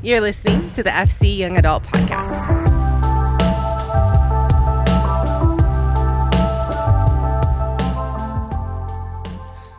You're listening to the FC Young Adult Podcast.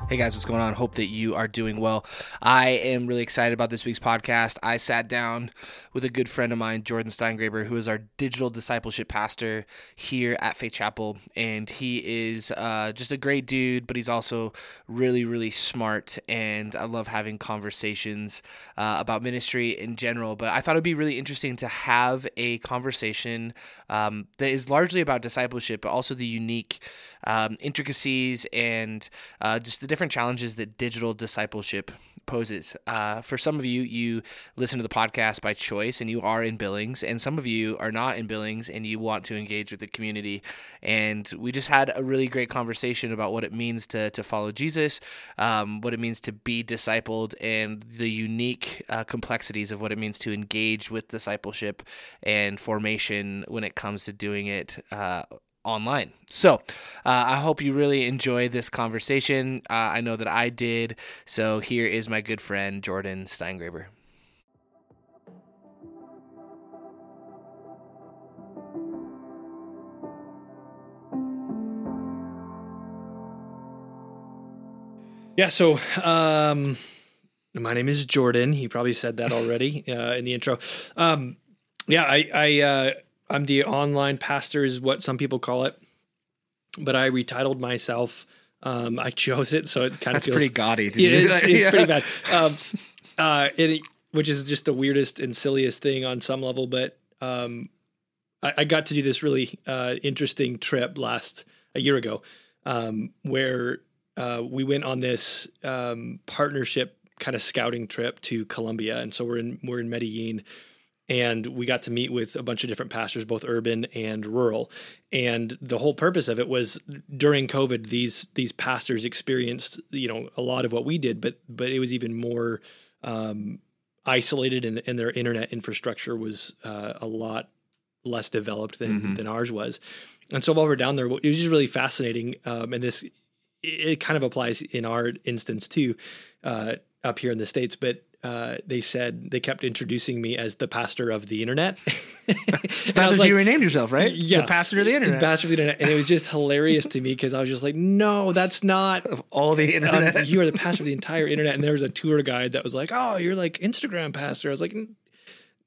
Hey guys, what's going on? Hope that you are doing well. I am really excited about this week's podcast. I sat down with a good friend of mine, Jordan Steingraber, who is our digital discipleship pastor here at Faith Chapel. And he is uh, just a great dude, but he's also really, really smart. And I love having conversations uh, about ministry in general. But I thought it'd be really interesting to have a conversation um, that is largely about discipleship, but also the unique um, intricacies and uh, just the different challenges that digital discipleship poses. Uh, for some of you, you listen to the podcast by choice and you are in Billings, and some of you are not in Billings and you want to engage with the community. And we just had a really great conversation about what it means to, to follow Jesus, um, what it means to be discipled, and the unique uh, complexities of what it means to engage with discipleship and formation when it comes to doing it uh, online. So uh, I hope you really enjoy this conversation. Uh, I know that I did. So here is my good friend, Jordan Steingraber. Yeah, so um, my name is Jordan. He probably said that already uh, in the intro. Um, yeah, I, I uh, I'm the online pastor, is what some people call it, but I retitled myself. Um, I chose it, so it kind of feels pretty gaudy. Did Yeah, it's, it's Yeah. pretty bad. Um, uh, it, which is just the weirdest and silliest thing on some level, but um, I, I got to do this really uh, interesting trip last a year ago, um, where uh, we went on this um, partnership kind of scouting trip to Colombia, and so we're in we're in Medellin, and we got to meet with a bunch of different pastors, both urban and rural. And the whole purpose of it was during COVID, these these pastors experienced you know a lot of what we did, but but it was even more um, isolated, and, and their internet infrastructure was uh, a lot less developed than Mhm. than ours was. And so while we're down there, it was just really fascinating. Um, and this it kind of applies in our instance too, uh, up here in the states. But uh, they said they kept introducing me as the pastor of the internet. That's what like, you renamed yourself, right? Yeah, The pastor of the internet. Pastor of the internet, and it was just hilarious to me because I was just like, "No, that's not." of all the um, internet. you are the pastor of the entire internet, and there was a tour guide that was like, "Oh, you're like Instagram pastor." I was like, "N-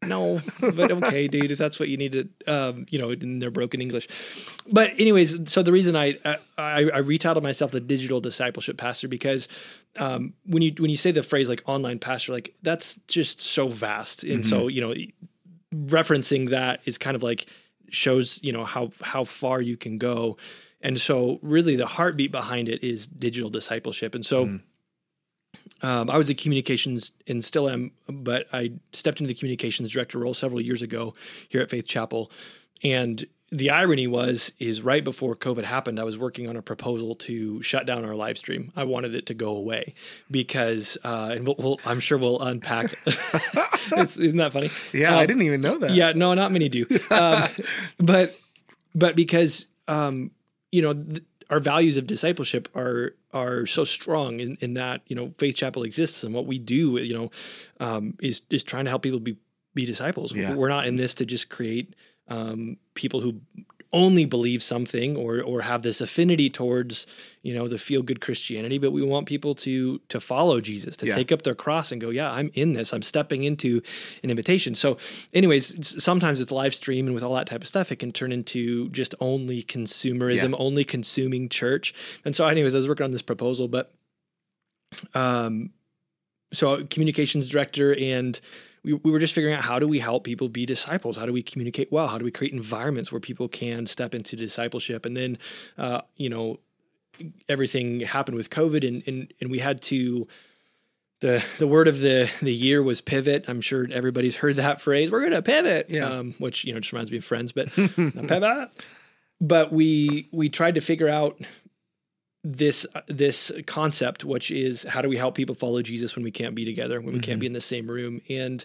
"No, but okay, dude, if that's what you need to, um, you know, in their broken English." But anyways, so the reason I I, I retitled myself the digital discipleship pastor because um, when you when you say the phrase like online pastor, like that's just so vast, and so you know, referencing that is kind of like shows you know how how far you can go. And so really the heartbeat behind it is digital discipleship. And so um, i was a communications and still am but i stepped into the communications director role several years ago here at faith chapel and the irony was is right before covid happened i was working on a proposal to shut down our live stream i wanted it to go away because uh, and we'll, we'll, i'm sure we'll unpack it's, isn't that funny yeah, Um, I didn't even know that. yeah, no, not many do. Um, but but because um, you know th- our values of discipleship are are so strong in, in that you know Faith Chapel exists and what we do you know um, is is trying to help people be be disciples. Yeah. We're not in this to just create um, people who only believe something or or have this affinity towards you know the feel good Christianity, but we want people to to follow Jesus, to Yeah. take up their cross and go, yeah, I'm in this. I'm stepping into an invitation. So, anyways, sometimes with live stream and with all that type of stuff, it can turn into just only consumerism, Yeah. only consuming church. And so, anyways, I was working on this proposal, but um, so communications director and we, we were just figuring out how do we help people be disciples? How do we communicate well? How do we create environments where people can step into discipleship? And then uh, you know everything happened with covid and, and and we had to the the word of the the year was pivot. I'm sure everybody's heard that phrase we're gonna pivot Yeah. um, which you know just reminds me of friends but pivot. But we we tried to figure out this uh, this concept which is how do we help people follow Jesus when we can't be together when we can't be mm-hmm. in the same room? And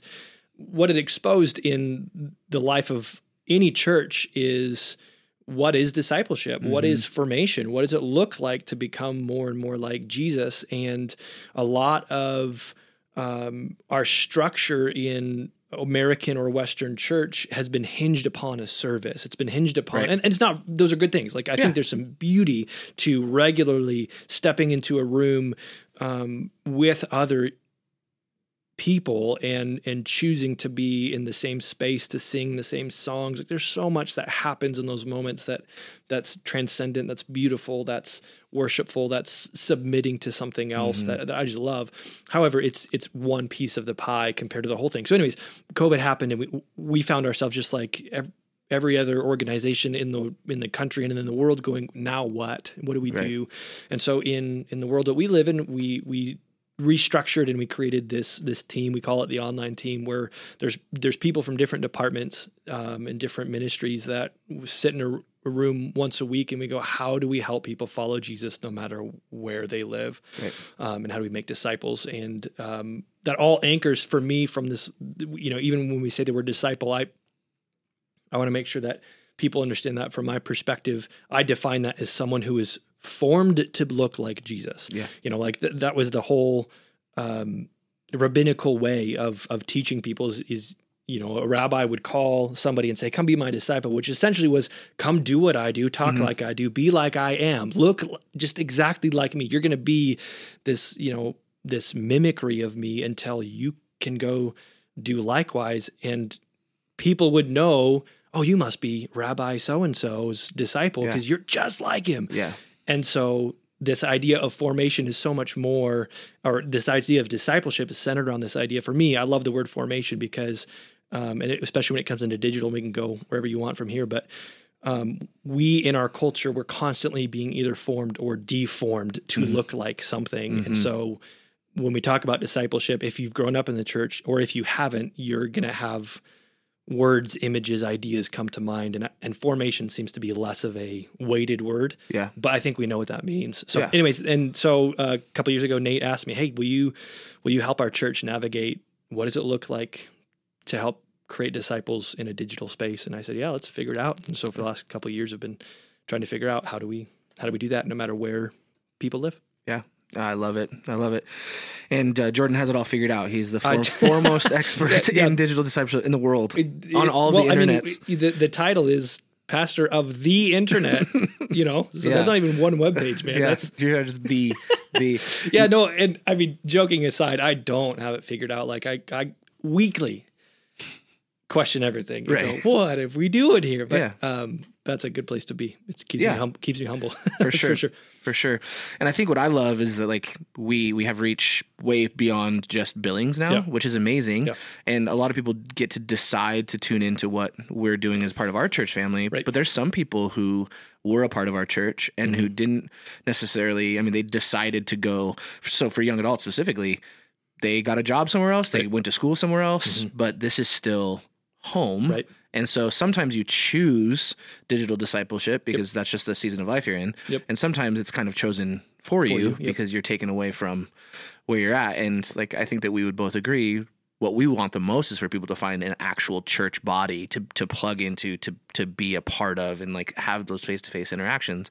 what it exposed in the life of any church is what is discipleship? What is mm-hmm. formation? What does it look like to become more and more like jesus? And a lot of um, our structure in American or Western church has been hinged upon a service. It's been hinged upon, Right. and, and it's not, those are good things. Like, I Yeah. think there's some beauty to regularly stepping into a room um, with other people and and choosing to be in the same space to sing the same songs. Like there's so much that happens in those moments that that's transcendent that's beautiful that's worshipful that's submitting to something else mm-hmm. that, that I just love. However it's it's one piece of the pie compared to the whole thing. So anyways covid happened and we we found ourselves just like every other organization in the in the country and in the world going now what? What do we Right. do? And so in in the world that we live in we we restructured and we created this this team. We call it the online team where there's there's people from different departments um, and different ministries that sit in a, a room once a week and we go how do we help people follow jesus no matter where they live? Right. um, and how do we make disciples? And um, that all anchors for me from this you know even when we say the word disciple i i want to make sure that people understand that from my perspective. I define that as someone who is formed to look like jesus Yeah. you know like th- that was the whole um, rabbinical way of of teaching people is, is you know a rabbi would call somebody and say come be my disciple which essentially was come do what i do talk like i do be like i am look just exactly like me you're going to be this you know this mimicry of me until you can go do likewise and people would know oh you must be rabbi so and so's disciple Yeah. because you're just like him Yeah. And so this idea of formation is so much more, or this idea of discipleship is centered on this idea. For me, I love the word formation because, um, and it, especially when it comes into digital, we can go wherever you want from here. But um, we in our culture, we're constantly being either formed or deformed to look like something. And so when we talk about discipleship, if you've grown up in the church or if you haven't, you're going to have words, images, ideas come to mind. And, and formation seems to be less of a weighted word Yeah. but I think we know what that means. So, Yeah. anyways, and so uh, a couple years ago, Nate asked me, "Hey, will you will you help our church navigate? What does it look like to help create disciples in a digital space?" And I said, "Yeah, let's figure it out." And so, for the last couple of years, I've been trying to figure out how do we how do we do that, no matter where people live. Yeah. I love it. I love it. And uh, Jordan has it all figured out. He's the for- foremost expert Yeah. in digital discipleship in the world on all well, the I mean, internets. the the title is pastor of the internet. you know, so Yeah. that's not even one webpage, man. yeah, That's you're just the the yeah, no, and I mean, joking aside, I don't have it figured out. Like I, I weekly question everything. You Right. go, what if we do it here? But Yeah. um, that's a good place to be. It keeps Yeah. me hum- keeps me humble for sure, For sure. For sure. And I think what I love is that like we we have reached way beyond just billings now, Yeah. which is amazing. Yeah. And a lot of people get to decide to tune into what we're doing as part of our church family. Right. But there's some people who were a part of our church and Mm-hmm. who didn't necessarily. I mean, they decided to go. So for young adults specifically, they got a job somewhere else. They went to school somewhere else. But this is still home. Mm-hmm. Right. And so sometimes you choose digital discipleship because that's just the season of life you're in. Yep. And sometimes it's kind of chosen for, you, you, yep. because you're taken away from where you're at. And like I think that we would both agree what we want the most is for people to find an actual church body to to plug into, to to be a part of and like have those face to face interactions.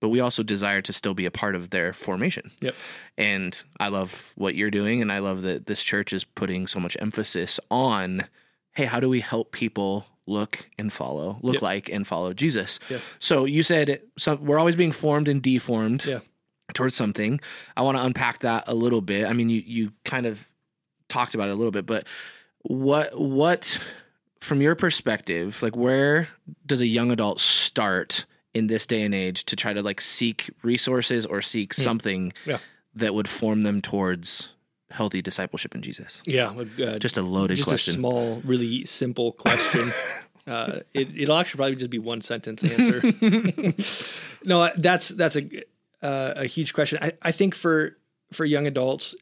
But we also desire to still be a part of their formation. Yep. And I love what you're doing. And I love that this church is putting so much emphasis on hey, how do we help people look and follow, look Yep. like and follow Jesus? Yeah. So you said some, we're always being formed and deformed Yeah. towards something. I want to unpack that a little bit. I mean, you, you kind of talked about it a little bit, but what, what, from your perspective, like where does a young adult start in this day and age to try to like seek resources or seek hmm. something Yeah. that would form them towards healthy discipleship in Jesus? Yeah. Uh, Just a loaded just question. a small, really simple question. uh, it, it'll actually probably just be one sentence answer. no, that's that's a uh, a huge question. I, I think for for young adults,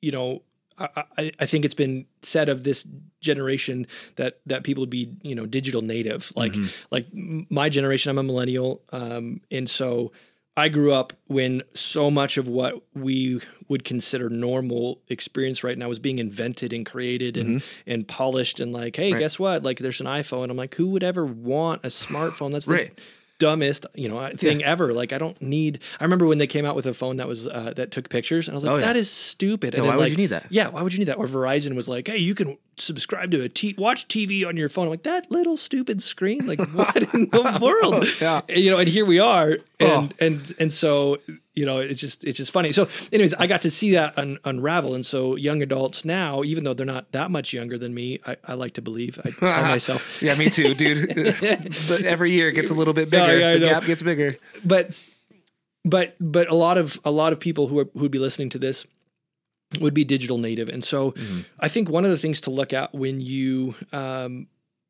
you know, I, I, I think it's been said of this generation that that people would be you know digital native. Like like my generation, I'm a millennial, um, and so. I grew up when so much of what we would consider normal experience right now was being invented and created and mm-hmm. and polished and like, hey, guess what? Like there's an iPhone. I'm like, who would ever want a smartphone? That's the Right. Dumbest you know thing ever. Like I don't need. I remember when they came out with a phone that was uh, that took pictures, and I was like, Oh, yeah. that is stupid. And Yeah, then, why would you need that? Yeah, why would you need that? Or Verizon was like, hey, you can subscribe to a t- watch TV on your phone. I'm like that little stupid screen. Like what in the world? Yeah. You know, and here we are, and Oh. and and so you know, it's just it's just funny. So, anyways, I got to see that un- unravel, and so young adults now, even though they're not that much younger than me, I, I like to believe. I tell myself, Yeah, me too, dude. but every year it gets a little bit bigger. yeah, the know. gap gets bigger. but but but a lot of a lot of people who are who would be listening to this would be digital native and so i think one of the things to look at when you um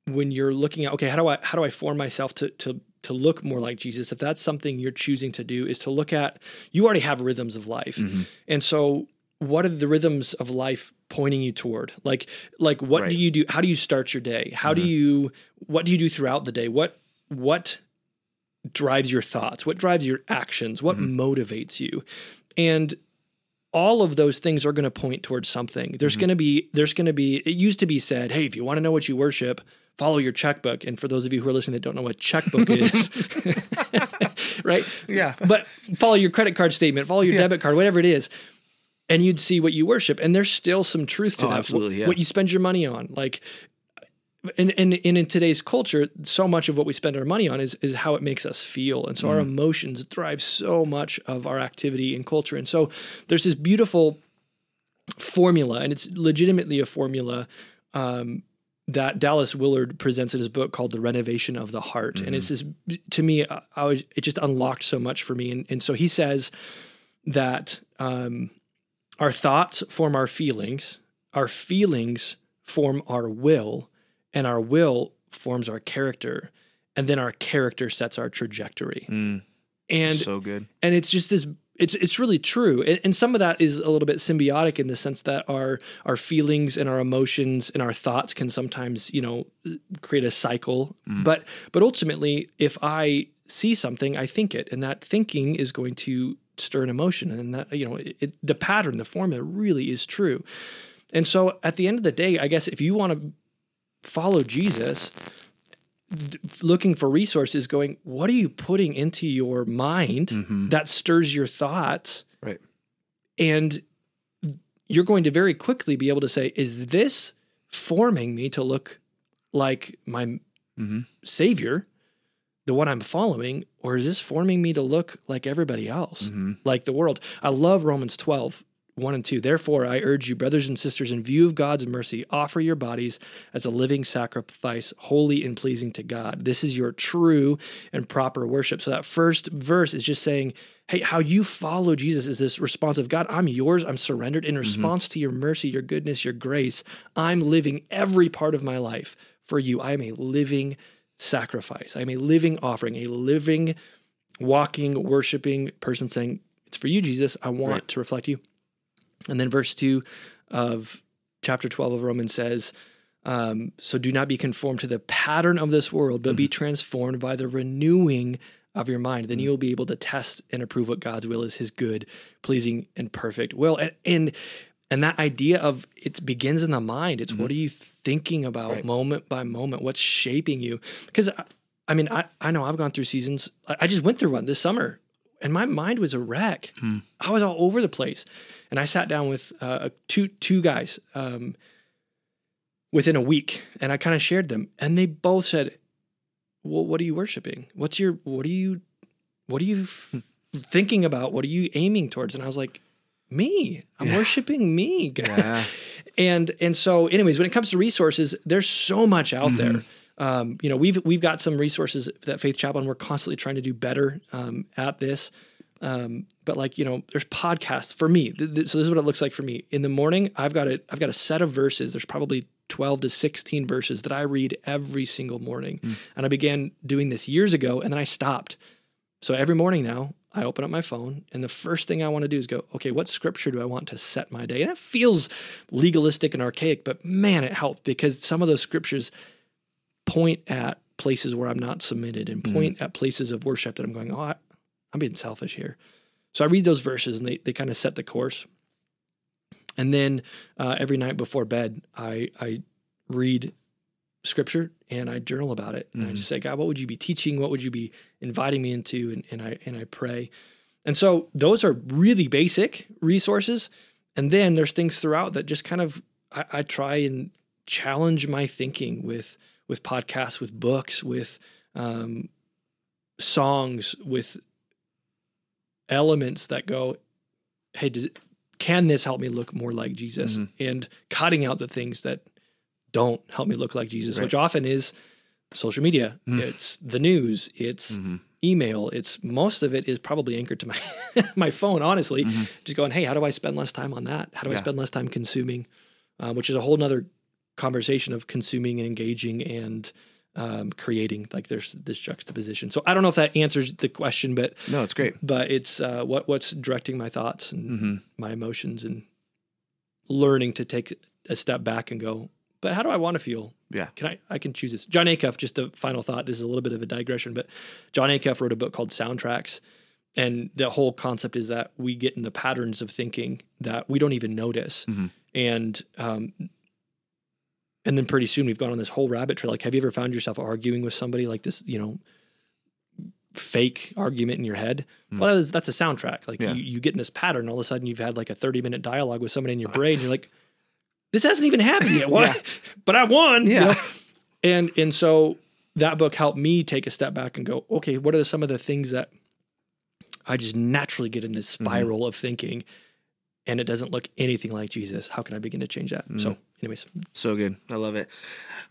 when you're looking at okay how do i how do i form myself to to to look more like jesus if that's something you're choosing to do is to look at you already have rhythms of life. Mm-hmm. And so what are the rhythms of life pointing you toward? Like like what Right. do you do how do you start your day? How do mm-hmm. you what do you do throughout the day? What what drives your thoughts? What drives your actions? What mm-hmm. motivates you? And all of those things are going to point towards something. There's going to be there's going to be it used to be said hey if you want to know what you worship follow your checkbook and for those of you who are listening that don't know what checkbook is right Yeah. but follow your credit card statement follow your debit card whatever it is and you'd see what you worship and there's still some truth to Oh, that absolutely, what, yeah. what you spend your money on like and, and, and in today's culture, so much of what we spend our money on is, is how it makes us feel. And so Mm. our emotions drive so much of our activity and culture. And so there's this beautiful formula, and it's legitimately a formula um, that Dallas Willard presents in his book called The Renovation of the Heart. And it's just, to me, I, I was, it just unlocked so much for me. And, and so he says that um, our thoughts form our feelings, our feelings form our will, and our will forms our character, and then our character sets our trajectory. And Mm. so good. and it's just this it's it's really true. And, and some of that is a little bit symbiotic in the sense that our our feelings and our emotions and our thoughts can sometimes you know create a cycle. Mm. But but ultimately if i see something i think it. And that thinking is going to stir an emotion. And that you know it, it, the pattern the formula really is true. And so at the end of the day i guess if you want to follow jesus looking for resources going what are you putting into your mind mm-hmm. that stirs your thoughts? Right. and you're going to very quickly be able to say is this forming me to look like my mm-hmm. savior the one i'm following or is this forming me to look like everybody else mm-hmm. like the world? I love romans 12 1 and 2. Therefore, I urge you, brothers and sisters, in view of God's mercy, offer your bodies as a living sacrifice, holy and pleasing to God. This is your true and proper worship. So, that first verse is just saying, hey, how you follow Jesus is this response of God, I'm yours. I'm surrendered in mm-hmm. response to your mercy, your goodness, your grace. I'm living every part of my life for you. I am a living sacrifice. I am a living offering, a living, walking, worshiping person saying, It's for you, Jesus. I want Right. to reflect you. And then verse 2 of chapter 12 of Romans says, um, So do not be conformed to the pattern of this world, but be mm-hmm. transformed by the renewing of your mind. Then mm-hmm. you will be able to test and approve what God's will is, his good, pleasing, and perfect will. And, and and that idea of it begins in the mind. It's what mm-hmm. are you thinking about Right. moment by moment? What's shaping you? Because I, uh, I mean, I, I know I've gone through seasons. I, I just went through one this summer and my mind was a wreck. Hmm. I was all over the place. And I sat down with uh, two two guys um, within a week, and I kind of shared them, and they both said, "Well, what are you worshiping? What's your what are you what are you f- thinking about? What are you aiming towards?" And I was like, "Me. I'm worshiping me." Yeah. and and so anyways when it comes to resources there's so much out there um, you know we've we've got some resources that faith Chapel. we're constantly trying to do better um, at this um, but like you know there's podcasts for me. Th- th- so this is what it looks like for me. In the morning i've got a i've got a set of verses. There's probably 12 to 16 verses that i read every single morning. And i began doing this years ago and then i stopped. So every morning now, I open up my phone, and the first thing I want to do is go, okay, what scripture do I want to set my day? And it feels legalistic and archaic, but man, it helped because some of those scriptures point at places where I'm not submitted and point at places of worship that I'm going, oh, I'm being selfish here. So I read those verses and they, they kind of set the course. And then uh, every night before bed, I, I read scripture and I journal about it. And I just say, God, what would you be teaching? What would you be inviting me into? And, and I and I pray. And so those are really basic resources. And then there's things throughout that just kind of I, I try and challenge my thinking with with podcasts, with books, with um, songs, with elements that go, hey, does it, can this help me look more like Jesus? Mm-hmm. And cutting out the things that don't help me look like Jesus, which often is social media. Mm. It's the news. It's mm-hmm. email. It's most of it is probably anchored to my my phone. Honestly, mm-hmm. just going, hey, how do I spend less time on that? How do I spend less time consuming? Um, which is a whole nother conversation of consuming and engaging and um, creating. Like there's this juxtaposition. So I don't know if that answers the question, but No, it's great. but it's uh, what what's directing my thoughts and Mm-hmm. my emotions and learning to take a step back and go. But how do I want to feel? Yeah. Can I? I can choose this. Jon Acuff. Just a final thought. This is a little bit of a digression, but Jon Acuff wrote a book called Soundtracks, and the whole concept is that we get in the patterns of thinking that we don't even notice, Mm-hmm. and um, and then pretty soon we've gone on this whole rabbit trail. Like, have you ever found yourself arguing with somebody like this? You know, fake argument in your head. Well, that is, that's a soundtrack. Like. Yeah. you, you get in this pattern. All of a sudden, you've had like a thirty minute dialogue with somebody in your brain. You're like, this hasn't even happened yet. Why? Yeah. But I won. you Yeah. know? And and so that book helped me take a step back and go, okay, what are some of the things that I just naturally get in this Mm-hmm. spiral of thinking, and it doesn't look anything like Jesus. How can I begin to change that? Mm-hmm. So, anyways, So good. I love it.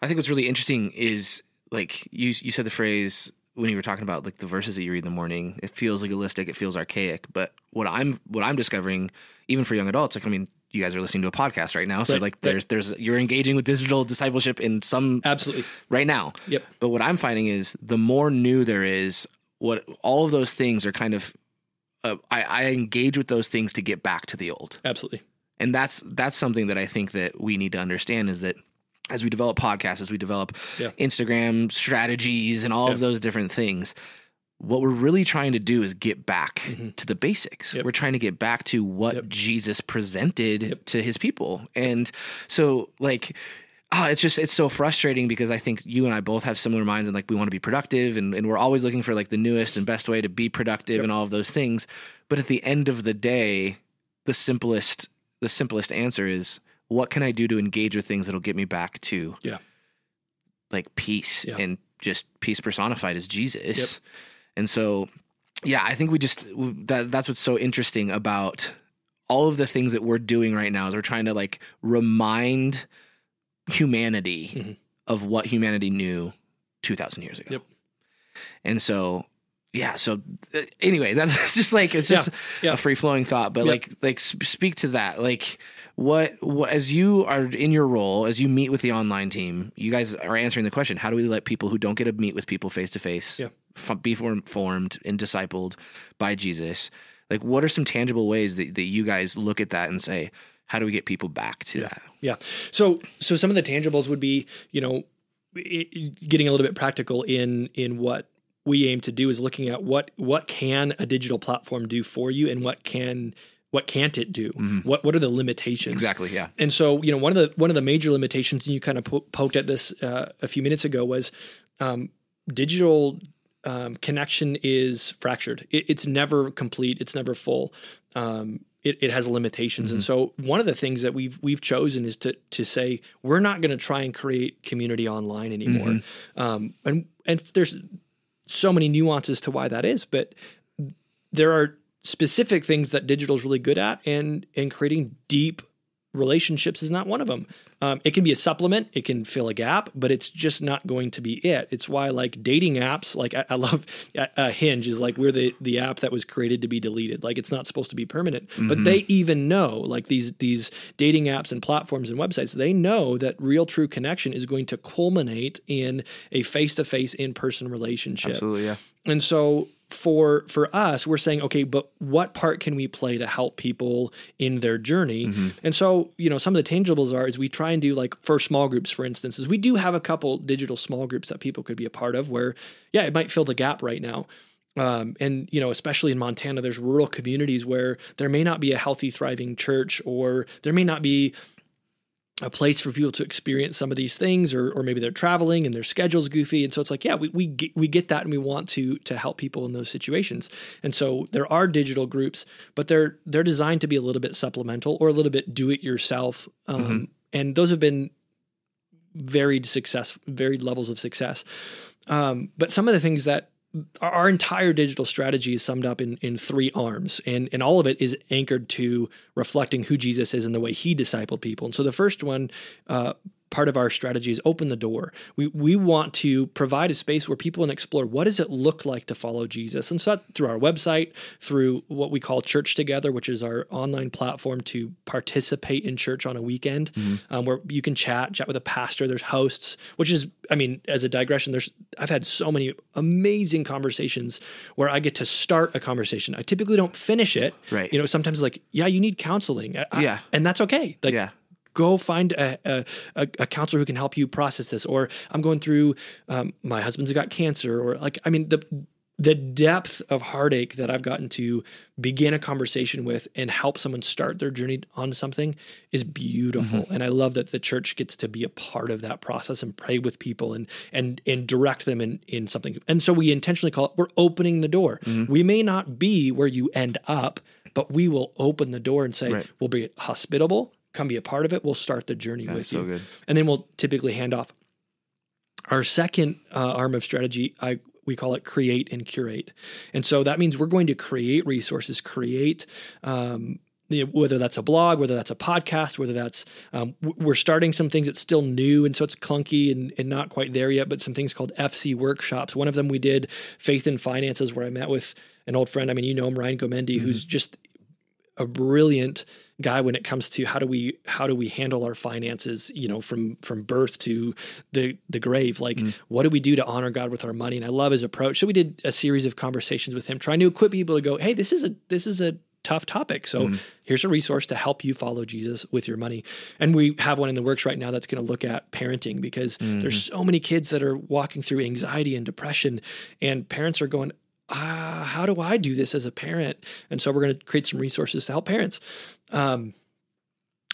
I think what's really interesting is like you you said the phrase when you were talking about like the verses that you read in the morning, it feels legalistic, it feels archaic. But what I'm what I'm discovering, even for young adults, like I mean, you guys are listening to a podcast right now. So Right, like right. there's there's you're engaging with digital discipleship in some absolutely, right now. Yep. But what I'm finding is the more new there is, what all of those things are kind of uh, I, I engage with those things to get back to the old absolutely, and that's that's something that I think that we need to understand is that as we develop podcasts, as we develop Yeah. Instagram strategies and all Yeah. of those different things, what we're really trying to do is get back to the basics. Mm-hmm. Yep. We're trying to get back to what Yep. Jesus presented Yep. to his people. And so like ah, it's just it's so frustrating because I think you and I both have similar minds and like we want to be productive and, and we're always looking for like the newest and best way to be productive and all of those things. But at the end of the day, the simplest the simplest answer is what can I do to engage with things that'll get me back to Yeah. like peace Yeah. and just peace personified as Jesus. Yep. And so yeah, I think we just that that's what's so interesting about all of the things that we're doing right now is we're trying to like remind humanity Mhm. of what humanity knew 2000 years ago. Yep. And so yeah, so uh, anyway, that's just like it's just yeah. a free flowing thought, but Yep. like like speak to that. Like what what as you are in your role as you meet with the online team, you guys are answering the question, how do we let people who don't get to meet with people face to face be form- formed and discipled by Jesus? Like what are some tangible ways that, that you guys look at that and say, how do we get people back to that? Yeah. So so some of the tangibles would be, you know, getting a little bit practical in in what we aim to do is looking at what what can a digital platform do for you and what can what can't it do? What what are the limitations? Exactly, yeah. And so, you know, one of the one of the major limitations, and you kind of po- poked at this uh, a few minutes ago, was um, digital um, connection is fractured. It, it's never complete. It's never full. Um, it, it has limitations, and so one of the things that we've we've chosen is to to say we're not going to try and create community online anymore. Um, and and there's so many nuances to why that is, but there are specific things that digital is really good at, and and creating deep relationships is not one of them. Um, it can be a supplement, it can fill a gap, but it's just not going to be it. It's why like dating apps, like I, I love uh, uh, Hinge is like we're the the app that was created to be deleted. Like it's not supposed to be permanent, but they even know like these these dating apps and platforms and websites, they know that real true connection is going to culminate in a face to face in person relationship. Absolutely, yeah. And so for for us, we're saying, okay, but what part can we play to help people in their journey? And so, you know, some of the tangibles are is we try and do like for small groups, for instance, is we do have a couple digital small groups that people could be a part of where, yeah, it might fill the gap right now. Um, and you know, especially in Montana, there's rural communities where there may not be a healthy, thriving church, or there may not be a place for people to experience some of these things or, or maybe they're traveling and their schedule's goofy. And so it's like yeah we, we get, we get that and we want to to help people in those situations. And so there are digital groups but they're they're designed to be a little bit supplemental or a little bit do it yourself um, Mm-hmm. and those have been varied success varied levels of success. Um, but some of the things that our- entire digital strategy is summed up in, in three arms, and, and all of it is anchored to reflecting who Jesus is and the way he discipled people. And so the first one, uh, part of our strategy is open the door. We, we want to provide a space where people can explore what does it look like to follow Jesus. And so that through our website, through what we call Church Together, which is our online platform to participate in church on a weekend, um, where you can chat, chat with a pastor. There's hosts, which is, I mean, as a digression, there's I've had so many amazing conversations where I get to start a conversation. I typically don't finish it. Right. You know, sometimes like, yeah, you need counseling. I- Yeah. and that's okay. Like, Yeah. Go find a, a, a counselor who can help you process this. Or i'm going through um, my husband's got cancer or like i mean the the depth of heartache that i've gotten to begin a conversation with and help someone start their journey on something is beautiful. And i love that the church gets to be a part of that process and pray with people and and and direct them in in something. And so we intentionally call it we're opening the door. We may not be where you end up but we will open the door and say Right. we'll be hospitable come be a part of it we'll start the journey with so you good. and then we'll typically hand off our second uh, arm of strategy i we call it create and curate and so that means we're going to create resources create um, you know, whether that's a blog, whether that's a podcast, whether that's um, we're starting some things that's still new and so it's clunky and, and not quite there yet, but some things called FC workshops. One of them we did faith and finances, where I met with an old friend. I mean, you know him, Ryan Gomendi, who's just a brilliant guy when it comes to how do we how do we handle our finances you know from from birth to the the grave? Like mm. what do we do to honor god with our money? And i love his approach. So we did a series of conversations with him trying to equip people to go hey this is a this is a tough topic. So mm. here's a resource to help you follow jesus with your money. And we have one in the works right now that's going to look at parenting because there's mm-hmm. so many kids that are walking through anxiety and depression and parents are going ah, how do I do this as a parent? And so we're going to create some resources to help parents. Um,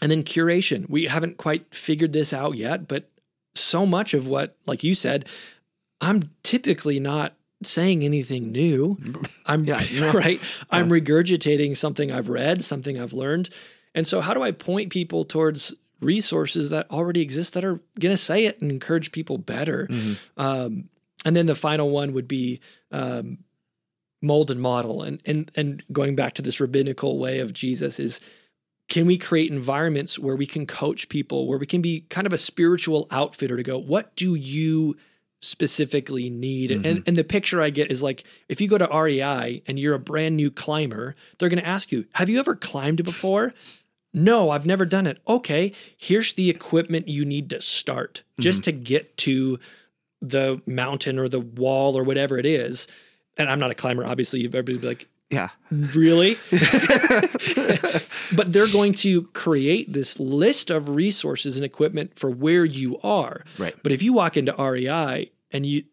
and then curation. We haven't quite figured this out yet, but so much of what, like you said, I'm typically not saying anything new. I'm right. I'm regurgitating something I've read, something I've learned. And so how do I point people towards resources that already exist that are going to say it and encourage people better? Um, and then the final one would be um, mold and model. And and and going back to this rabbinical way of Jesus is can we create environments where we can coach people where we can be kind of a spiritual outfitter to go what do you specifically need? And mm-hmm. and the picture I get is like if you go to REI and you're a brand new climber they're going to ask you have you ever climbed before? No, I've never done it. Okay, here's the equipment you need to start just mm-hmm. to get to the mountain or the wall or whatever it is. And I'm not a climber, obviously. Everybody be like, Yeah. really? but they're going to create this list of resources and equipment for where you are. Right. But if you walk into REI and you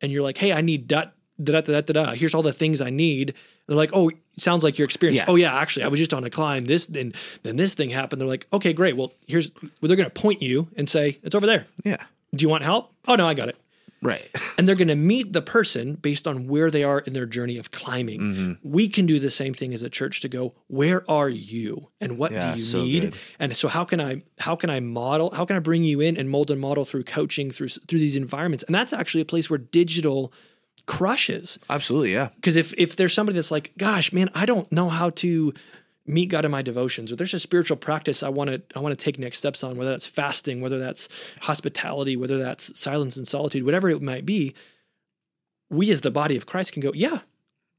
and you're like, hey, I need dot da da da da da. Here's all the things I need. They're like, oh, sounds like your experience. Yeah. Oh yeah, actually, I was just on a climb. This then then this thing happened. They're like, okay, great. Well, here's well, they're going to point you and say it's over there. Yeah. Do you want help? Oh no, I got it. Right. And they're going to meet the person based on where they are in their journey of climbing. Mm-hmm. We can do the same thing as a church to go, where are you and what Yeah, do you so need? good. And so how can I how can I model, how can I bring you in and mold and model through coaching through through these environments? And that's actually a place where digital crushes Absolutely. Yeah. because if if there's somebody that's like, gosh, man, I don't know how to meet God in my devotions, or there's a spiritual practice I want to I want to take next steps on, whether that's fasting, whether that's hospitality, whether that's silence and solitude, whatever it might be, we as the body of Christ can go, yeah.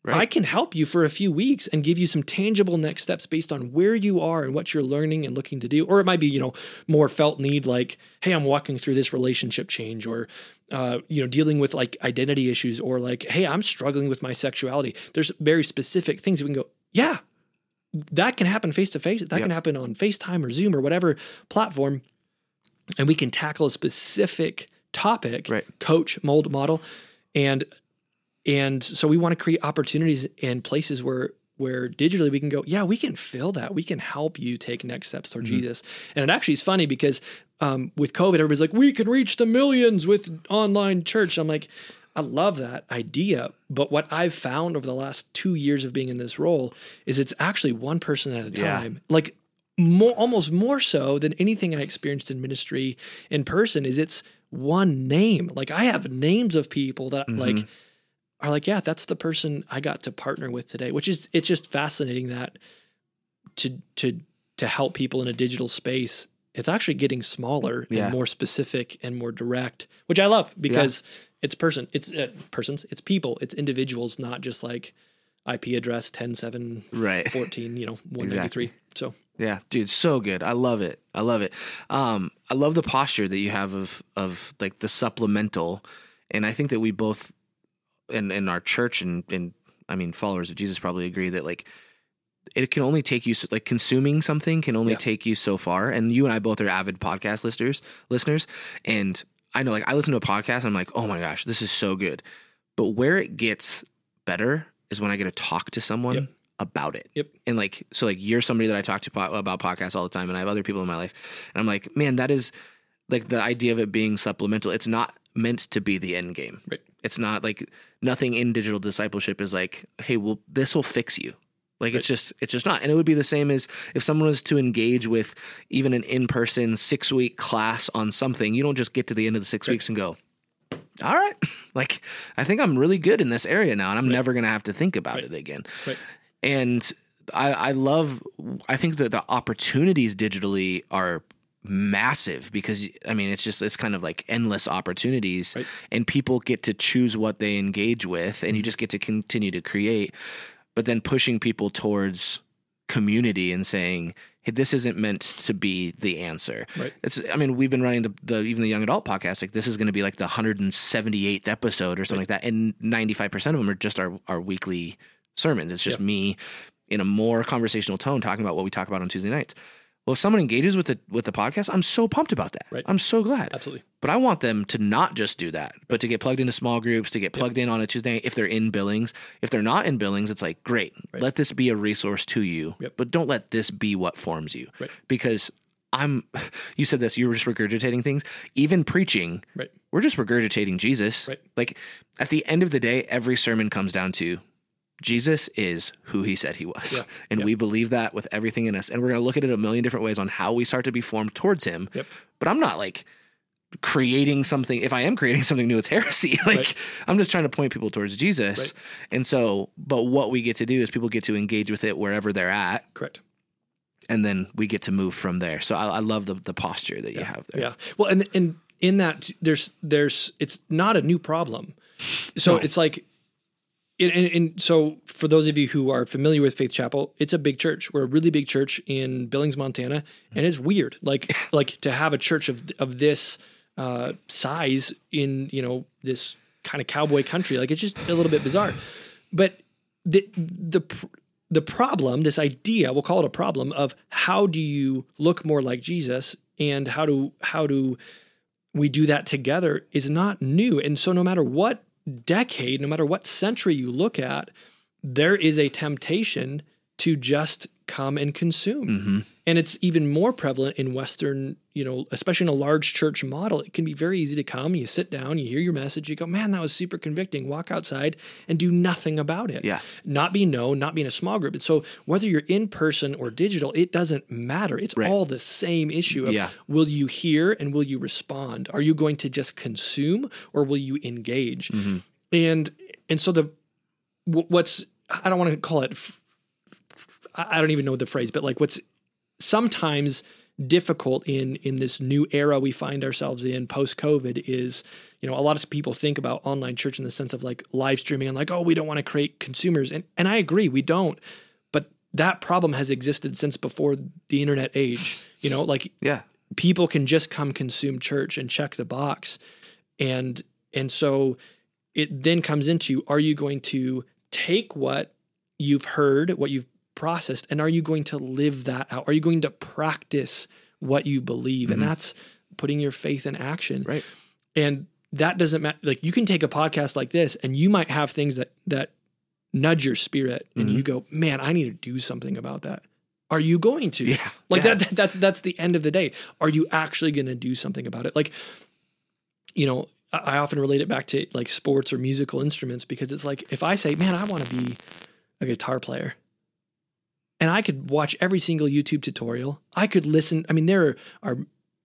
Right. I can help you for a few weeks and give you some tangible next steps based on where you are and what you're learning and looking to do. Or it might be, you know, more felt need like, hey, I'm walking through this relationship change or uh, you know, dealing with like identity issues or like, hey, I'm struggling with my sexuality. There's very specific things that we can go, yeah, that can happen face to face. That can happen on FaceTime or Zoom or whatever platform. And we can tackle a specific topic, Right. coach, mold, model. And and so we want to create opportunities and places where where digitally we can go, yeah, we can fill that. We can help you take next steps toward Jesus. And it actually is funny because um, with COVID, everybody's like, we can reach the millions with online church. I'm like, I love that idea. But what I've found over the last two years of being in this role is it's actually one person at a Yeah. time. Like more, almost more so than anything I experienced in ministry in person is it's one name. Like I have names of people that mm-hmm. like are like, yeah, that's the person I got to partner with today, which is it's just fascinating that to to to help people in a digital space, it's actually getting smaller Yeah. and more specific and more direct, which I love because it's person, it's uh, persons, it's people, it's individuals, not just like IP address 10, 7, Right. 14, you know, 193. So Yeah, dude, so good. I love it. I love it. Um, I love the posture that you have of of like the supplemental, and I think that we both, in in our church and and I mean followers of Jesus probably agree that like it can only take you so, like consuming something can only Yeah. take you so far. And you and I both are avid podcast listeners, listeners, and I know like I listen to a podcast, and I'm like, oh my gosh, this is so good. But where it gets better is when I get to talk to someone Yep. about it Yep. and like so like you're somebody that I talk to po- about podcasts all the time and I have other people in my life and I'm like man that is like the idea of it being supplemental it's not meant to be the end game Right. it's not like nothing in digital discipleship is like hey well this will fix you like it's just it's just not. And it would be the same as if someone was to engage with even an in-person six week class on something you don't just get to the end of the six weeks and go all right. Like i think i'm really good in this area now and i'm never going to have to think about Right. it again. Right. and I, I love i think that the opportunities digitally are massive because i mean it's just it's kind of like endless opportunities Right. and people get to choose what they engage with and you just get to continue to create but then pushing people towards community and saying hey this isn't meant to be the answer Right. it's i mean we've been running the, the even the young adult podcast like this is going to be like the 178th episode or something like that and 95% of them are just our, our weekly sermons it's just Yeah. me in a more conversational tone talking about what we talk about on tuesday nights well if someone engages with the with the podcast i'm so pumped about that Right. i'm so glad absolutely. but I want them to not just do that, but to get plugged into small groups, to get plugged in on a Tuesday if they're in Billings. If they're not in Billings, it's like, great, Right. let this be a resource to you, Yep. but don't let this be what forms you. Right. Because I'm, you said this, you were just regurgitating things. Even preaching, Right. we're just regurgitating Jesus. Right. Like at the end of the day, every sermon comes down to Jesus is who he said he was. Yeah. And we believe that with everything in us. And we're going to look at it a million different ways on how we start to be formed towards him. Yep. But I'm not like creating something. If I am creating something new, it's heresy. like Right. I'm just trying to point people towards Jesus. Right. And so, but what we get to do is people get to engage with it wherever they're at. Correct. And then we get to move from there. So I, I love the, the posture that you have there. Yeah. Well, and and in that there's there's it's not a new problem. So No. it's like and, and, so for those of you who are familiar with Faith Chapel, it's a big church. We're a really big church in Billings, Montana, and it's weird. Like like to have a church of of this uh, size in you know this kind of cowboy country. Like it's just a little bit bizarre. But the the the problem, this idea, we'll call it a problem of how do you look more like Jesus and how do how do we do that together is not new. And so no matter what decade, no matter what century you look at, there is a temptation to just come and consume. And it's even more prevalent in Western, you know, especially in a large church model. It can be very easy to come, you sit down, you hear your message, you go, man, that was super convicting. Walk outside and do nothing about it. Yeah. Not be known, not be in a small group. And so whether you're in person or digital, it doesn't matter. It's Right. all the same issue of Yeah. will you hear and will you respond? Are you going to just consume or will you engage? Mm-hmm. And and so the what's I don't want to call it I don't even know the phrase, but like what's sometimes difficult in in this new era we find ourselves in post COVID is you know a lot of people think about online church in the sense of like live streaming and like oh we don't want to create consumers and and I agree we don't but that problem has existed since before the internet age you know like Yeah. people can just come consume church and check the box and and so it then comes into are you going to take what you've heard what you've processed and are you going to live that out are you going to practice what you believe and mm-hmm. that's putting your faith in action Right. and that doesn't matter like you can take a podcast like this and you might have things that that nudge your spirit and you mm-hmm. go, man, I need to do something about that. Are you going to? Yeah. Like Yeah. that that's that's the end of the day. Are you actually going to do something about it? Like you know, I often relate it back to like sports or musical instruments because it's like if I say, "Man, I want to be a guitar player." And I could watch every single YouTube tutorial. I could listen. I mean, there are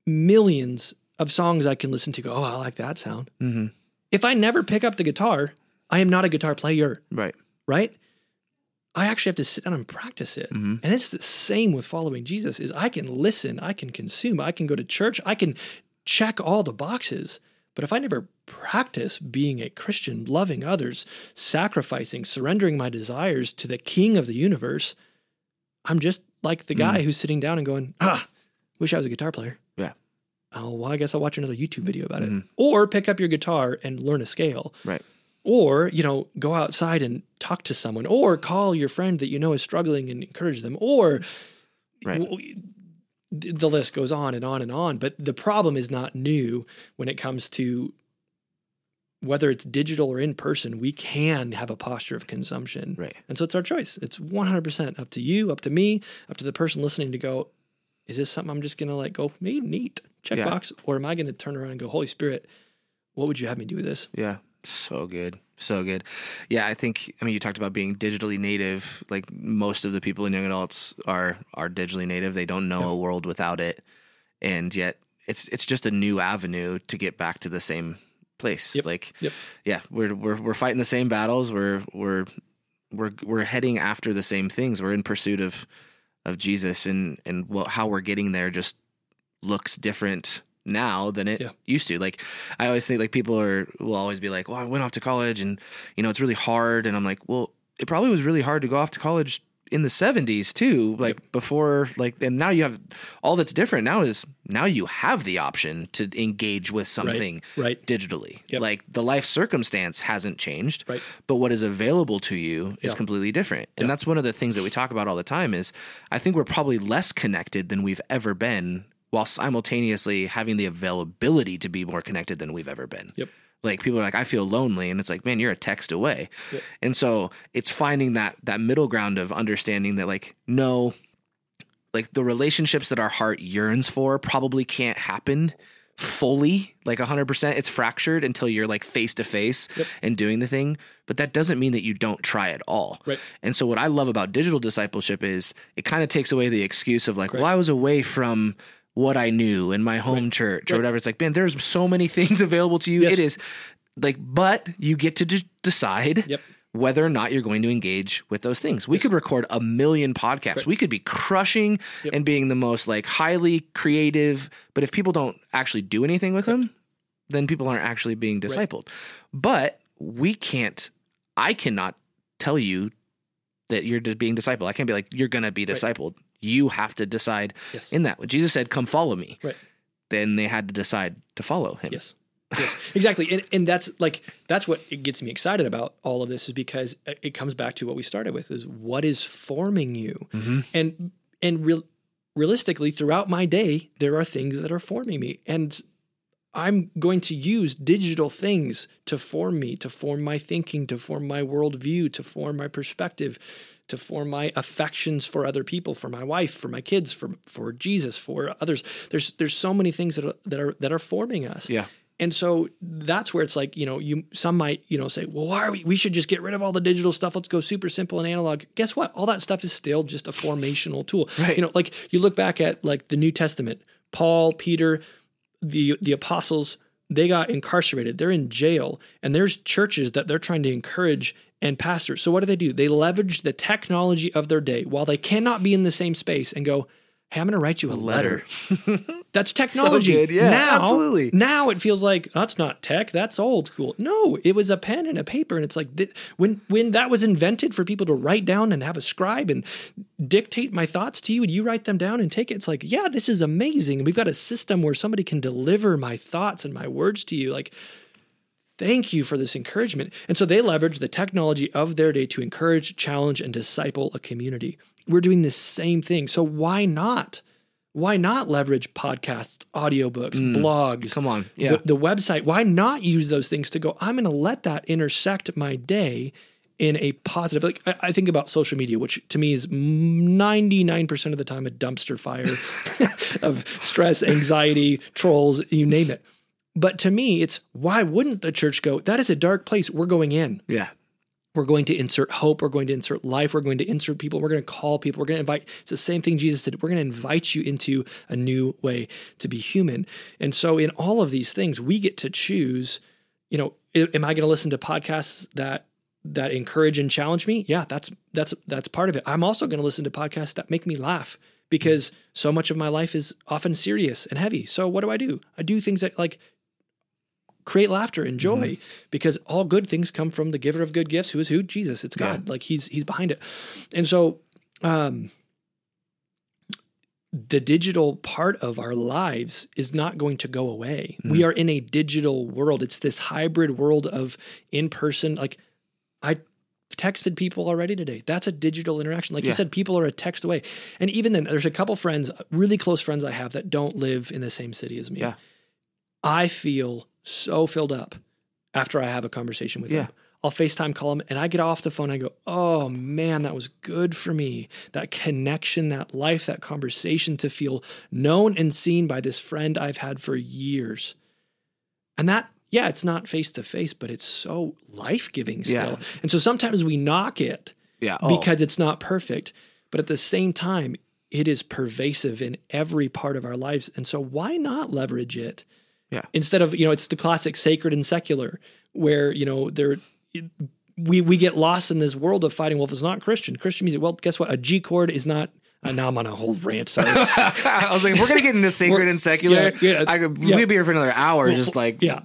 millions of songs I can listen to. Go, oh, I like that sound. Mm-hmm. If I never pick up the guitar, I am not a guitar player, Right. right? I actually have to sit down and practice it. Mhm. And it's the same with following Jesus is I can listen, I can consume, I can go to church, I can check all the boxes. But if I never practice being a Christian, loving others, sacrificing, surrendering my desires to the king of the universe, I'm just like the guy who's sitting down and going, "Ah, wish I was a guitar player." Yeah. Oh, well, I guess I'll watch another YouTube video about it. Mhm. Or pick up your guitar and learn a scale Right. or you know go outside and talk to someone or call your friend that you know is struggling and encourage them or Right. w- the list goes on and on and on but the problem is not new when it comes to whether it's digital or in person we can have a posture of consumption Right. and so it's our choice it's 100% up to you up to me up to the person listening to go is this something i'm just gonna like go me neat check Yeah. box or am i gonna turn around and go holy spirit what would you have me do with this Yeah. So good. So good. Yeah, I think I mean you talked about being digitally native. Like most of the people in young adults are are digitally native. They don't know a world without it. And yet it's it's just a new avenue to get back to the same place. Yep. Like Yep. yeah, we're we're we're fighting the same battles. We're we're we're we're heading after the same things. We're in pursuit of of Jesus and and what how we're getting there just looks different now than it Yeah. used to. Like I always think like people are will always be like, "Well, I went off to college and you know, it's really hard." And I'm like, "Well, it probably was really hard to go off to college in the 70s too, like before like and now you have all that's different now is now you have the option to engage with something right. digitally. Yep. Like the life circumstance hasn't changed, Right. but what is available to you is Yeah. completely different. And Yeah. that's one of the things that we talk about all the time is I think we're probably less connected than we've ever been while simultaneously having the availability to be more connected than we've ever been. Yep. Like people are like, I feel lonely, and it's like, man, you're a text away. Yep. And so it's finding that that middle ground of understanding that like, no, like the relationships that our heart yearns for probably can't happen fully like 100% it's fractured until you're like face to face and doing the thing but that doesn't mean that you don't try at all Right. and so what i love about digital discipleship is it kind of takes away the excuse of like Right. well i was away from what i knew in my home church or Right. whatever it's like man there's so many things available to you Yes. it is like but you get to d- decide Yep. whether or not you're going to engage with those things. We could record a million podcasts. We could be crushing Yep. and being the most like highly creative, but if people don't actually do anything with them, then people aren't actually being discipled. But we can't I cannot tell you that you're just being discipled. I can't be like you're going to be discipled. You have to decide Yes. in that. When Jesus said, "Come follow me." Right. Then they had to decide to follow him. Yes. Yes. exactly. And and that's like that's what it gets me excited about all of this is because it comes back to what we started with is what is forming you. Mhm. And and real realistically throughout my day there are things that are forming me and I'm going to use digital things to form me, to form my thinking, to form my worldview, to form my perspective, to form my affections for other people, for my wife, for my kids, for for Jesus, for others. There's there's so many things that are that are that are forming us. Yeah. And so that's where it's like, you know, you some might, you know, say, well, why are we we should just get rid of all the digital stuff. Let's go super simple and analog. Guess what? All that stuff is still just a formational tool. Right. You know, like you look back at like the New Testament, Paul, Peter, the the apostles, they got incarcerated. They're in jail, and there's churches that they're trying to encourage and pastors. So what do they do? They leverage the technology of their day while they cannot be in the same space and go, "Hey, I'm going to write you a, letter." That's technology. good. Yeah, now, absolutely. Now it feels like that's not tech. That's old school. No, it was a pen and a paper, and it's like th- when when that was invented for people to write down and have a scribe and dictate my thoughts to you, and you write them down and take it. It's like, yeah, this is amazing. We've got a system where somebody can deliver my thoughts and my words to you. Like, thank you for this encouragement. And so they leverage the technology of their day to encourage, challenge, and disciple a community. We're doing the same thing. So why not? Why not leverage podcasts, audiobooks, mm. blogs? Come on. Yeah. the, the website. Why not use those things to go? I'm going to let that intersect my day in a positive like I, I think about social media which to me is 99% of the time a dumpster fire of stress anxiety trolls you name it but to me it's why wouldn't the church go? That is a dark place. We're going in. Yeah. we're going to insert hope. We're going to insert life. We're going to insert people. We're going to call people. We're going to invite it's the same thing jesus said. We're going to invite you into a new way to be human. And so in all of these things we get to choose you know am i going to listen to podcasts that that encourage and challenge me? Yeah that's that's that's part of it. I'm also going to listen to podcasts that make me laugh because so much of my life is often serious and heavy. So what do i do? I do things that like create laughter and joy because all good things come from the giver of good gifts who is who? Jesus. It's god. Like he's he's behind it. And so um the digital part of our lives is not going to go away. We are in a digital world. It's this hybrid world of in person like i texted people already today. That's a digital interaction. Like you said people are a text away. And even then there's a couple friends really close friends i have that don't live in the same city as me. Yeah. I feel so filled up after I have a conversation with Yeah. them. I'll FaceTime call him and I get off the phone. I go, oh man, that was good for me. That connection, that life, that conversation to feel known and seen by this friend I've had for years. And that, yeah, it's not face to face, but it's so life giving still. Yeah. And so sometimes we knock it Yeah. Oh, because it's not perfect. But at the same time, it is pervasive in every part of our lives. And so why not leverage it? Yeah. Instead of, you know, it's the classic sacred and secular where, you know, there we we get lost in this world of fighting. Well, if it's not Christian, Christian music, well, guess what? A G chord is not uh, now I'm on a whole rant. Sorry. I was like, if we're gonna get into sacred and secular, yeah, yeah, I could yeah. we'd be here for another hour, just like yeah.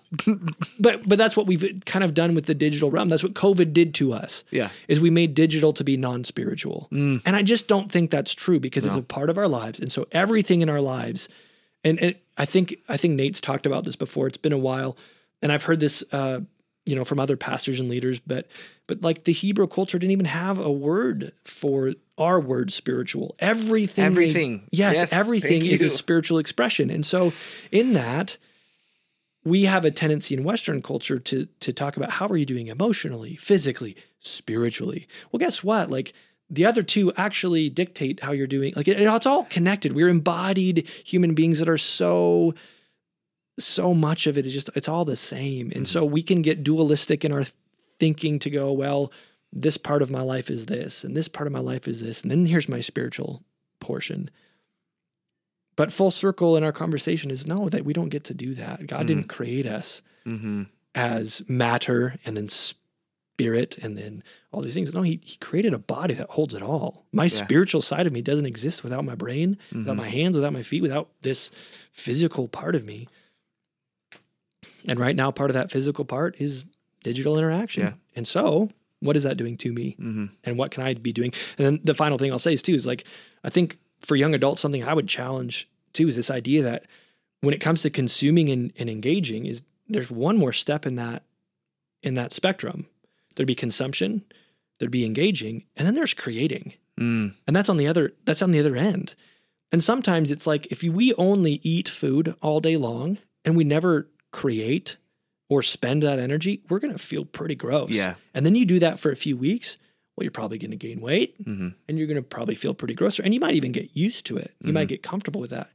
but but that's what we've kind of done with the digital realm. That's what COVID did to us. Yeah. Is we made digital to be non-spiritual. And I just don't think that's true because it's a part of our lives. And so everything in our lives and, and I think I think Nate's talked about this before. It's been a while and I've heard this uh you know from other pastors and leaders but but like the Hebrew culture didn't even have a word for our word spiritual. Everything they- Everything. yes, Yes, everything is a spiritual expression. And so in that we have a tendency in Western culture to to talk about how are you doing emotionally, physically, spiritually. Well, guess what? Like the other two actually dictate how you're doing. Like it, it's all connected. We're embodied human beings that are so so much of it is just it's all the same. And so we can get dualistic in our thinking to go, well, this part of my life is this, and this part of my life is this, and then here's my spiritual portion. But full circle in our conversation is no, that we don't get to do that. God didn't create us mm-hmm. as matter and then spirit and then all these things. No, he, he created a body that holds it all. My spiritual side of me doesn't exist without my brain, without my hands, without my feet, without this physical part of me. And right now, part of that physical part is digital interaction. Yeah. And so, what is that doing to me? Mm-hmm. And what can I be doing? And then the final thing I'll say is too is like I think for young adults, something I would challenge too is this idea that when it comes to consuming and, and engaging, is there's one more step in that in that spectrum. There'd be consumption, there'd be engaging, and then there's creating. Mm. And that's on the other that's on the other end. And sometimes it's like if we only eat food all day long and we never create or spend that energy, we're going to feel pretty gross. Yeah. And then you do that for a few weeks, well, you're probably going to gain weight Mm-hmm. and you're going to probably feel pretty gross. And you might even get used to it. You might get comfortable with that.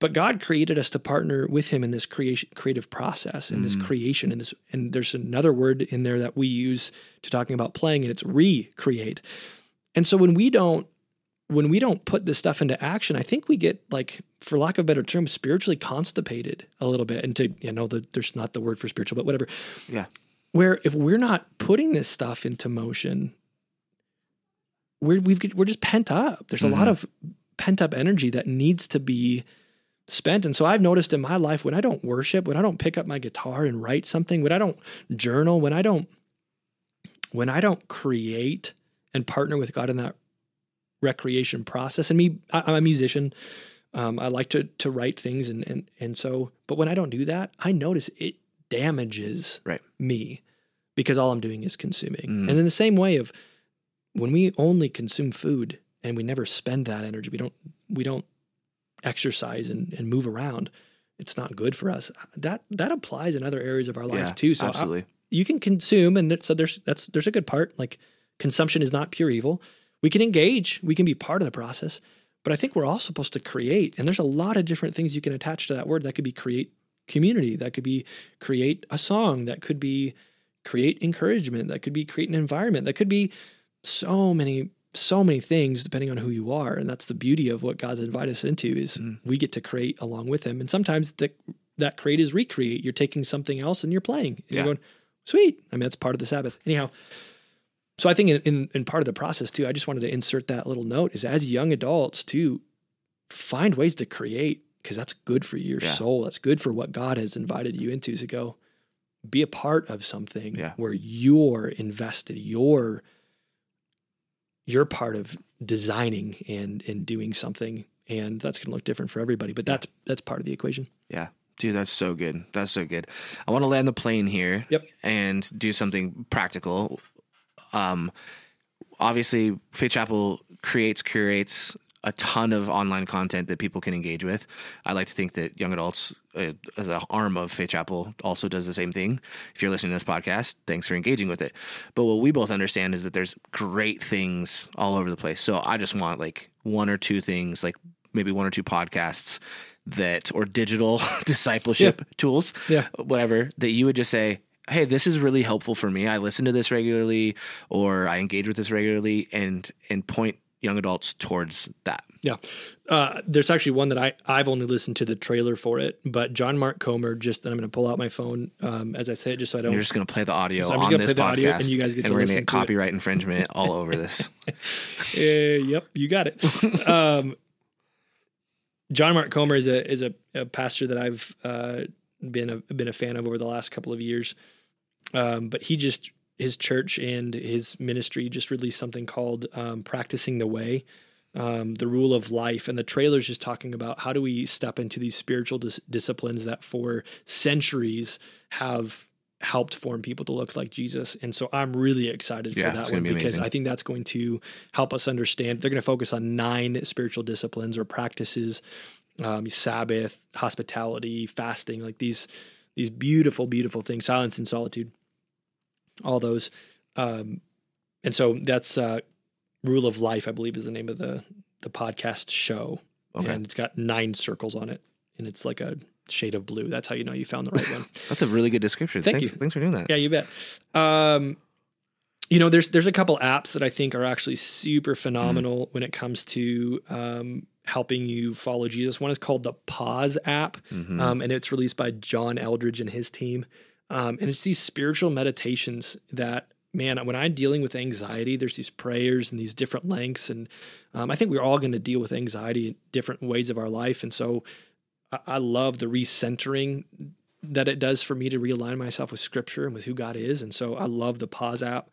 But God created us to partner with Him in this creation, creative process, in this mm. creation, and this. And there's another word in there that we use to talking about playing, and it's recreate. And so when we don't, when we don't put this stuff into action, I think we get like, for lack of a better term, spiritually constipated a little bit. And to you know, the, there's not the word for spiritual, but whatever Yeah. where if we're not putting this stuff into motion, we're we've we're just pent up. There's a lot mm. of pent up energy that needs to be spent. And so I've noticed in my life when I don't worship, when I don't pick up my guitar and write something, when I don't journal, when I don't when I don't create and partner with God in that recreation process. And me, I, I'm a musician. Um, I like to to write things, and and and so. But when I don't do that, I notice it damages Right. me because all I'm doing is consuming. Mm. And in the same way of when we only consume food and we never spend that energy, we don't we don't exercise and, and move around. It's not good for us. That that applies in other areas of our life Yeah, too. So uh, I- you can consume, and so there's that's there's a good part. Like consumption is not pure evil. We can engage. We can be part of the process. But I think we're all supposed to create, and there's a lot of different things you can attach to that word. That could be create community. That could be create a song. That could be create encouragement. That could be create an environment. That could be so many so many things depending on who you are and that's the beauty of what god's invited us into is mm. we get to create along with him and sometimes the, that create is recreate you're taking something else and you're playing and yeah. you're going sweet i mean that's part of the sabbath anyhow so i think in, in, in part of the process too i just wanted to insert that little note is as young adults to find ways to create because that's good for your yeah. soul that's good for what god has invited you into to go be a part of something yeah. where you're invested you're you're part of designing and and doing something and that's going to look different for everybody but that's that's part of the equation. Yeah. Dude that's so good. That's so good. I want to land the plane here yep. and do something practical. Um obviously faith chapel creates curates a ton of online content that people can engage with. I like to think that young adults, uh, as an arm of Faith Chapel, also does the same thing. If you're listening to this podcast, thanks for engaging with it. But what we both understand is that there's great things all over the place. So I just want like one or two things, like maybe one or two podcasts that or digital discipleship yeah. tools, yeah, whatever that you would just say, hey, this is really helpful for me. I listen to this regularly, or I engage with this regularly, and and point young adults towards that. Yeah. Uh, there's actually one that I, I've only listened to the trailer for it, but John Mark Comer just, and I'm going to pull out my phone um, as I say it just so I don't. You're just going to play the audio so on this podcast. and you guys get and to we're going to get copyright it. infringement all over this. uh, yep, you got it. um, John Mark Comer is a is a, a pastor that I've uh, been a been a fan of over the last couple of years. Um, but he just his church and his ministry just released something called um, "Practicing the Way." Um, the rule of life and the trailer's just talking about how do we step into these spiritual dis- disciplines that for centuries have helped form people to look like Jesus. And so I'm really excited yeah, for that one be because amazing. I think that's going to help us understand. They're going to focus on nine spiritual disciplines or practices, um, Sabbath, hospitality, fasting, like these these beautiful, beautiful things, silence and solitude all those. Um, and so that's uh, Rule of Life, I believe, is the name of the the podcast show. Okay. And it's got nine circles on it, and it's like a shade of blue. That's how you know you found the right one. that's a really good description. Thank thanks, you. Thanks for doing that. Yeah, you bet. Um, you know, there's there's a couple apps that I think are actually super phenomenal mm. when it comes to um, helping you follow Jesus. One is called the Pause app, mm-hmm. um, and it's released by John Eldredge and his team. Um, and it's these spiritual meditations that, man, when I'm dealing with anxiety, there's these prayers and these different lengths. And um, I think we're all going to deal with anxiety in different ways of our life. And so I, I love the recentering that it does for me to realign myself with scripture and with who God is. And so I love the pause app.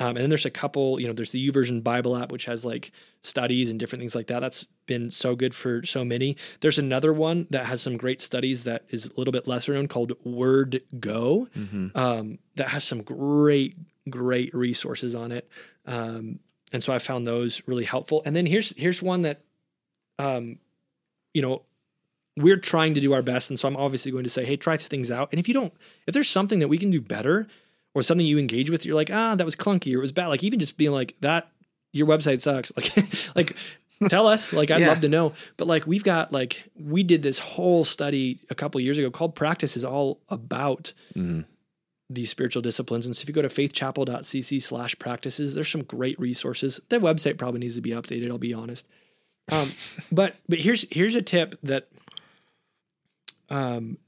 Um, and then there's a couple, you know, there's the YouVersion Bible app, which has like studies and different things like that. That's been so good for so many. There's another one that has some great studies that is a little bit lesser known called Word Go, mm-hmm. um, that has some great, great resources on it. Um, and so I found those really helpful. And then here's here's one that, um, you know, we're trying to do our best, and so I'm obviously going to say, hey, try things out. And if you don't, if there's something that we can do better or something you engage with, you're like, ah, that was clunky or it was bad. Like even just being like that, your website sucks. Like, like tell us. Like I'd yeah. love to know. But like we've got like we did this whole study a couple years ago called Practice is all about mm-hmm. these spiritual disciplines. And so if you go to faithchapel.cc slash practices, there's some great resources. The website probably needs to be updated, I'll be honest. Um, but but here's here's a tip that um,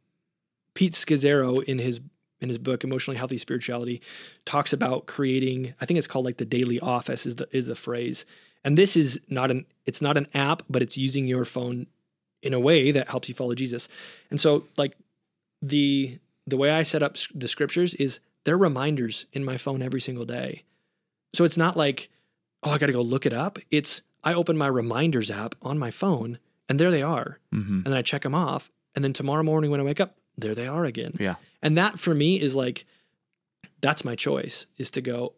Pete Scazzero in his in his book emotionally healthy spirituality talks about creating i think it's called like the daily office is the is the phrase. And this is not an it's not an app but it's using your phone in a way that helps you follow jesus. And so like the the way i set up the scriptures is they're reminders in my phone every single day. So it's not like oh i gotta go look it up. It's i open my reminders app on my phone and there they are. Mm-hmm. and then i check them off. And then tomorrow morning when i wake up there they are again. Yeah. And that for me is like, that's my choice is to go,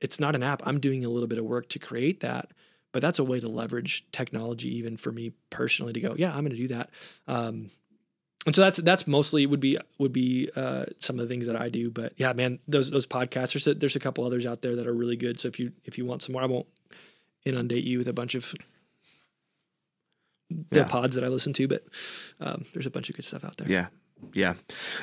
it's not an app. I'm doing a little bit of work to create that, but that's a way to leverage technology, even for me personally, to go, yeah, I'm going to do that. Um, and so that's that's mostly would be would be uh, some of the things that I do. But yeah, man, those those podcasts. There's a, there's a couple others out there that are really good. So if you if you want some more, I won't inundate you with a bunch of the Yeah. pods that I listen to, but um, there's a bunch of good stuff out there. Yeah. Yeah.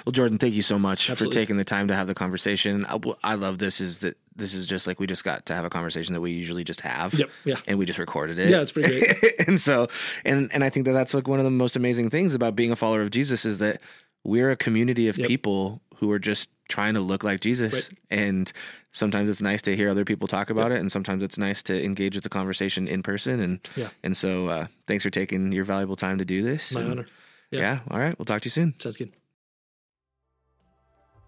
Well, Jordan, thank you so much Absolutely. for taking the time to have the conversation. I, I love this is that this is just like we just got to have a conversation that we usually just have. Yep. Yeah. And we just recorded it. Yeah, it's pretty great. and so, and, and I think that that's like one of the most amazing things about being a follower of Jesus is that we're a community of Yep. people who are just trying to look like Jesus. Right. And sometimes it's nice to hear other people talk about it. And sometimes it's nice to engage with the conversation in person. And, Yeah. and so, uh, thanks for taking your valuable time to do this. My And- honor. Yeah. Yeah. All right. We'll talk to you soon. Sounds good.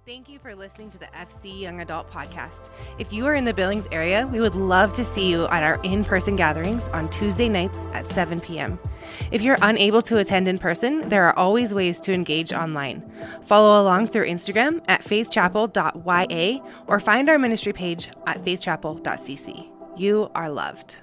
Thank you for listening to the FC Young Adult Podcast. If you are in the Billings area, we would love to see you at our in person gatherings on Tuesday nights at 7 p.m. If you're unable to attend in person, there are always ways to engage online. Follow along through Instagram at faithchapel.ya or find our ministry page at faithchapel.cc. You are loved.